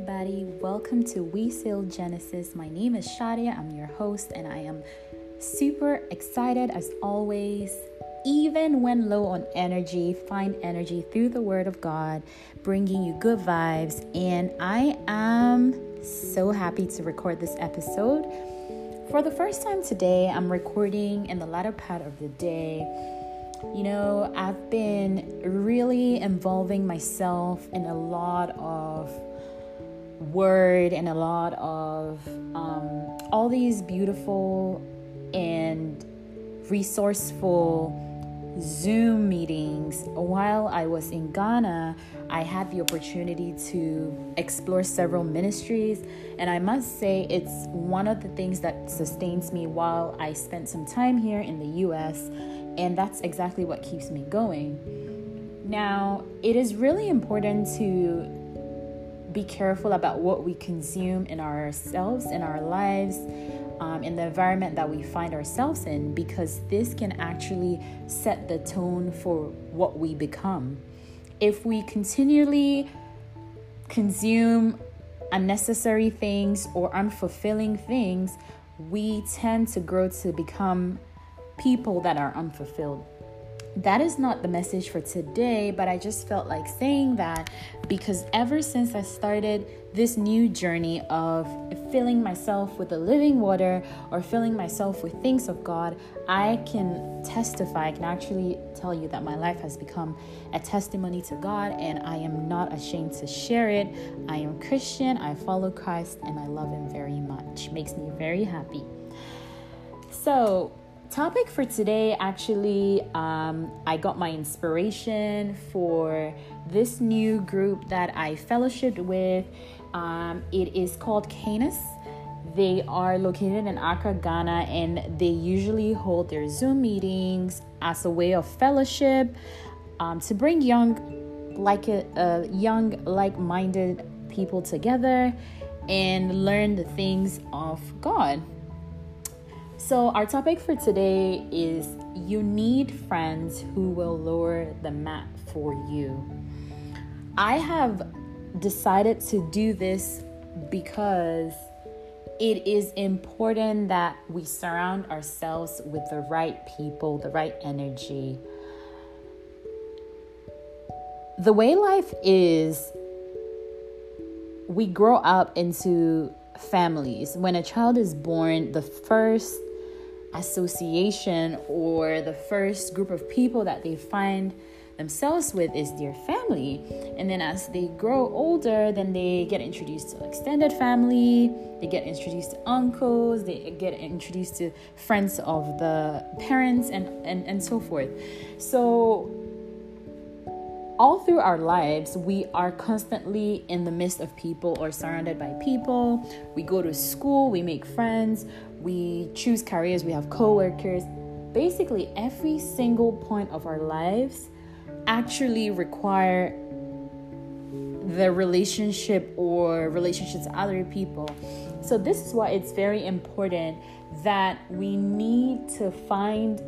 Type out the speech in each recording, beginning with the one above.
everybody. Welcome to We Sail Genesis. My name is Shadia. I'm your host, and I am super excited as always. Even when low on energy, find energy through the Word of God, bringing you good vibes. And I am so happy to record this episode. For the first time today, I'm recording in the latter part of the day. You know, I've been really involving myself in a lot of word and a lot of um, all these beautiful and resourceful Zoom meetings. While I was in Ghana, I had the opportunity to explore several ministries, and I must say it's one of the things that sustains me while I spent some time here in the US, and that's exactly what keeps me going. Now, it is really important to be careful about what we consume in ourselves, in our lives, um, in the environment that we find ourselves in, because this can actually set the tone for what we become. If we continually consume unnecessary things or unfulfilling things, we tend to grow to become people that are unfulfilled that is not the message for today, but I just felt like saying that because ever since I started this new journey of filling myself with the living water or filling myself with things of God, I can testify, I can actually tell you that my life has become a testimony to God and I am not ashamed to share it. I am Christian, I follow Christ, and I love Him very much. Makes me very happy. So, topic for today actually um, i got my inspiration for this new group that i fellowshipped with. Um, it is called canis. They are located in accra ghana and they usually hold their zoom meetings as a way of fellowship um, to bring young like a, uh, young like-minded people together and learn the things of god so, our topic for today is you need friends who will lower the mat for you. I have decided to do this because it is important that we surround ourselves with the right people, the right energy. The way life is, we grow up into families. When a child is born, the first association or the first group of people that they find themselves with is their family. And then as they grow older, then they get introduced to extended family, they get introduced to uncles, they get introduced to friends of the parents and and, and so forth. So all through our lives, we are constantly in the midst of people or surrounded by people. We go to school, we make friends, we choose careers, we have coworkers. Basically, every single point of our lives actually require the relationship or relationships to other people. So, this is why it's very important that we need to find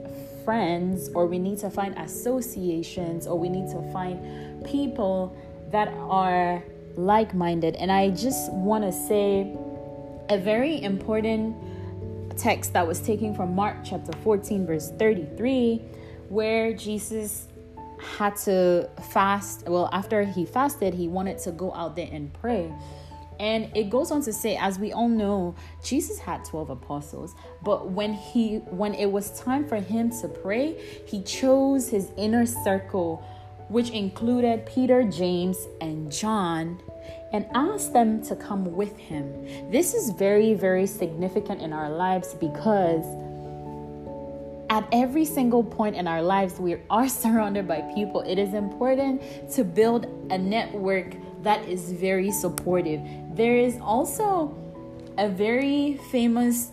friends or we need to find associations or we need to find people that are like minded. And I just want to say a very important text that was taken from Mark chapter 14, verse 33, where Jesus had to fast. Well, after he fasted, he wanted to go out there and pray. And it goes on to say, as we all know, Jesus had 12 apostles, but when he when it was time for him to pray, he chose his inner circle, which included Peter, James, and John, and ask them to come with him. This is very, very significant in our lives because at every single point in our lives, we are surrounded by people. It is important to build a network that is very supportive. There is also a very famous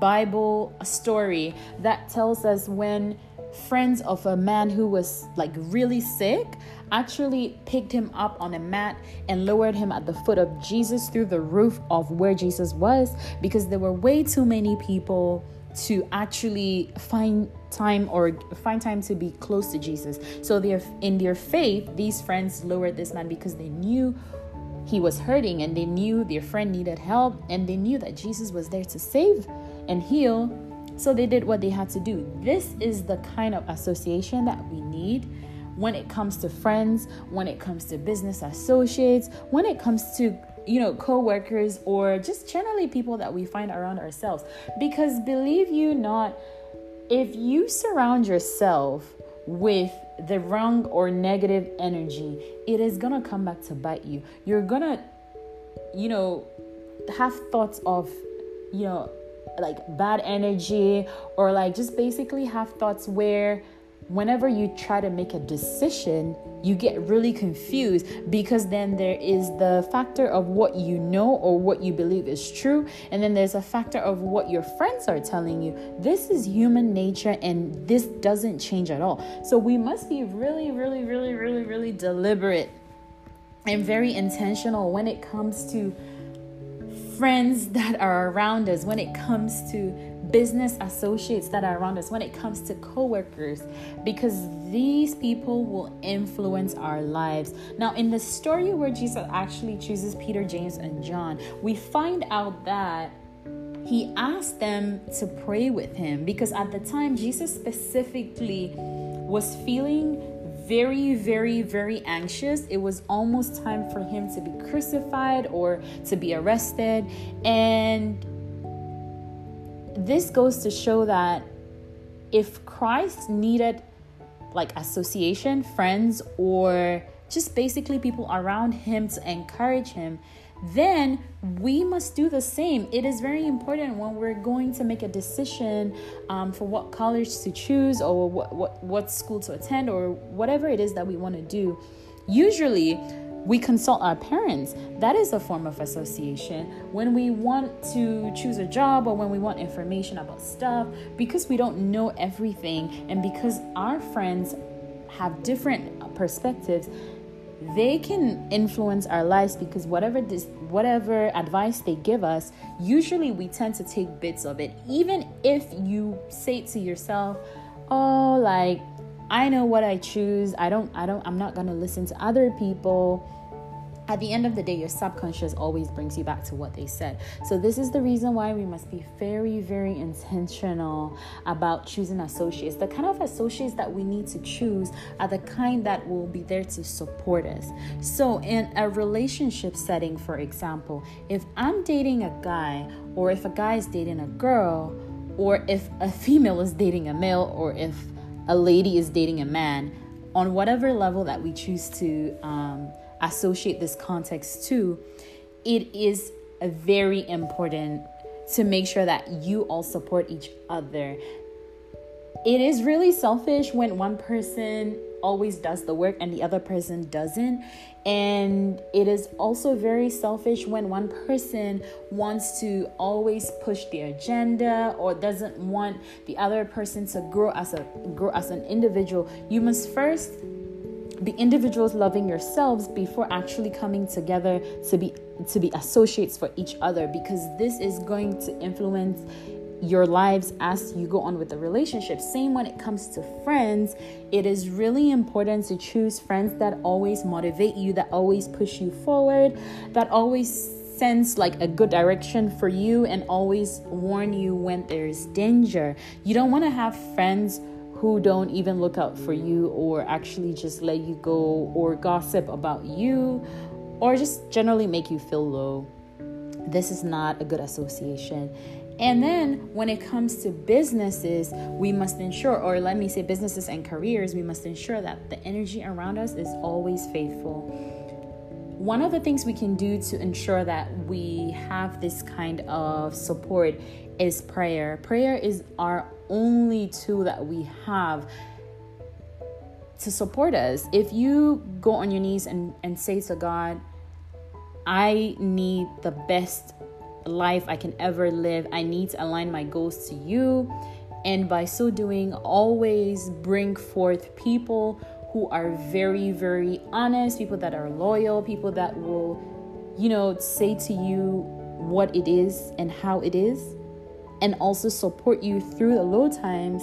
Bible story that tells us when friends of a man who was like really sick actually picked him up on a mat and lowered him at the foot of Jesus through the roof of where Jesus was because there were way too many people to actually find time or find time to be close to Jesus. So they're in their faith, these friends lowered this man because they knew he was hurting and they knew their friend needed help and they knew that Jesus was there to save and heal. So they did what they had to do. This is the kind of association that we need when it comes to friends, when it comes to business associates, when it comes to you know, co-workers or just generally people that we find around ourselves. Because believe you not, if you surround yourself with the wrong or negative energy, it is gonna come back to bite you. You're gonna, you know, have thoughts of, you know, like bad energy or like just basically have thoughts where whenever you try to make a decision, you get really confused because then there is the factor of what you know or what you believe is true, and then there's a factor of what your friends are telling you. This is human nature and this doesn't change at all. So we must be really, really, really, really, really deliberate and very intentional when it comes to friends that are around us, when it comes to business associates that are around us, when it comes to coworkers, because these people will influence our lives. Now, in the story where Jesus actually chooses Peter, James, and John, we find out that he asked them to pray with him because at the time, Jesus specifically was feeling very, very, very anxious. It was almost time for him to be crucified or to be arrested. And this goes to show that if Christ needed like association, friends, or just basically people around him to encourage him, then we must do the same. It is very important when we're going to make a decision um, for what college to choose or what, what, what school to attend or whatever it is that we want to do. Usually, we consult our parents. That is a form of association. When we want to choose a job or when we want information about stuff, because we don't know everything and because our friends have different perspectives, they can influence our lives because whatever this whatever advice they give us usually we tend to take bits of it even if you say to yourself oh like I know what I choose. I don't I don't I'm not going to listen to other people. At the end of the day, your subconscious always brings you back to what they said. So, this is the reason why we must be very, very intentional about choosing associates. The kind of associates that we need to choose are the kind that will be there to support us. So, in a relationship setting, for example, if I'm dating a guy, or if a guy is dating a girl, or if a female is dating a male, or if a lady is dating a man, on whatever level that we choose to um, associate this context to, it is very important to make sure that you all support each other. It is really selfish when one person always does the work and the other person doesn't. And it is also very selfish when one person wants to always push the agenda or doesn't want the other person to grow as a grow as an individual. You must first be individuals loving yourselves before actually coming together to be to be associates for each other because this is going to influence your lives as you go on with the relationship. Same when it comes to friends, it is really important to choose friends that always motivate you, that always push you forward, that always sense like a good direction for you and always warn you when there's danger. You don't want to have friends who don't even look out for you or actually just let you go or gossip about you or just generally make you feel low. This is not a good association. And then when it comes to businesses, we must ensure, or let me say businesses and careers, we must ensure that the energy around us is always faithful. One of the things we can do to ensure that we have this kind of support is prayer. Prayer is our only tool that we have to support us. If you go on your knees and, and say to God, I need the best life I can ever live. I need to align my goals to you. And by so doing, always bring forth people who are very, very honest, people that are loyal, people that will, you know, say to you what it is and how it is, and also support you through the low times.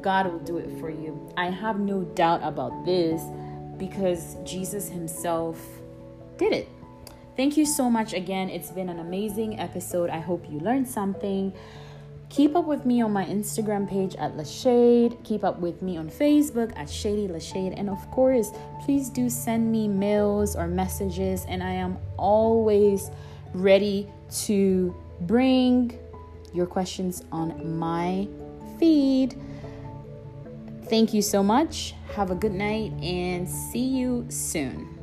God will do it for you. I have no doubt about this because Jesus Himself did it. Thank you so much again. It's been an amazing episode. I hope you learned something. Keep up with me on my Instagram page at Lashade. Keep up with me on Facebook at Shady Lashade. And of course, please do send me mails or messages. And I am always ready to bring your questions on my feed. Thank you so much. Have a good night and see you soon.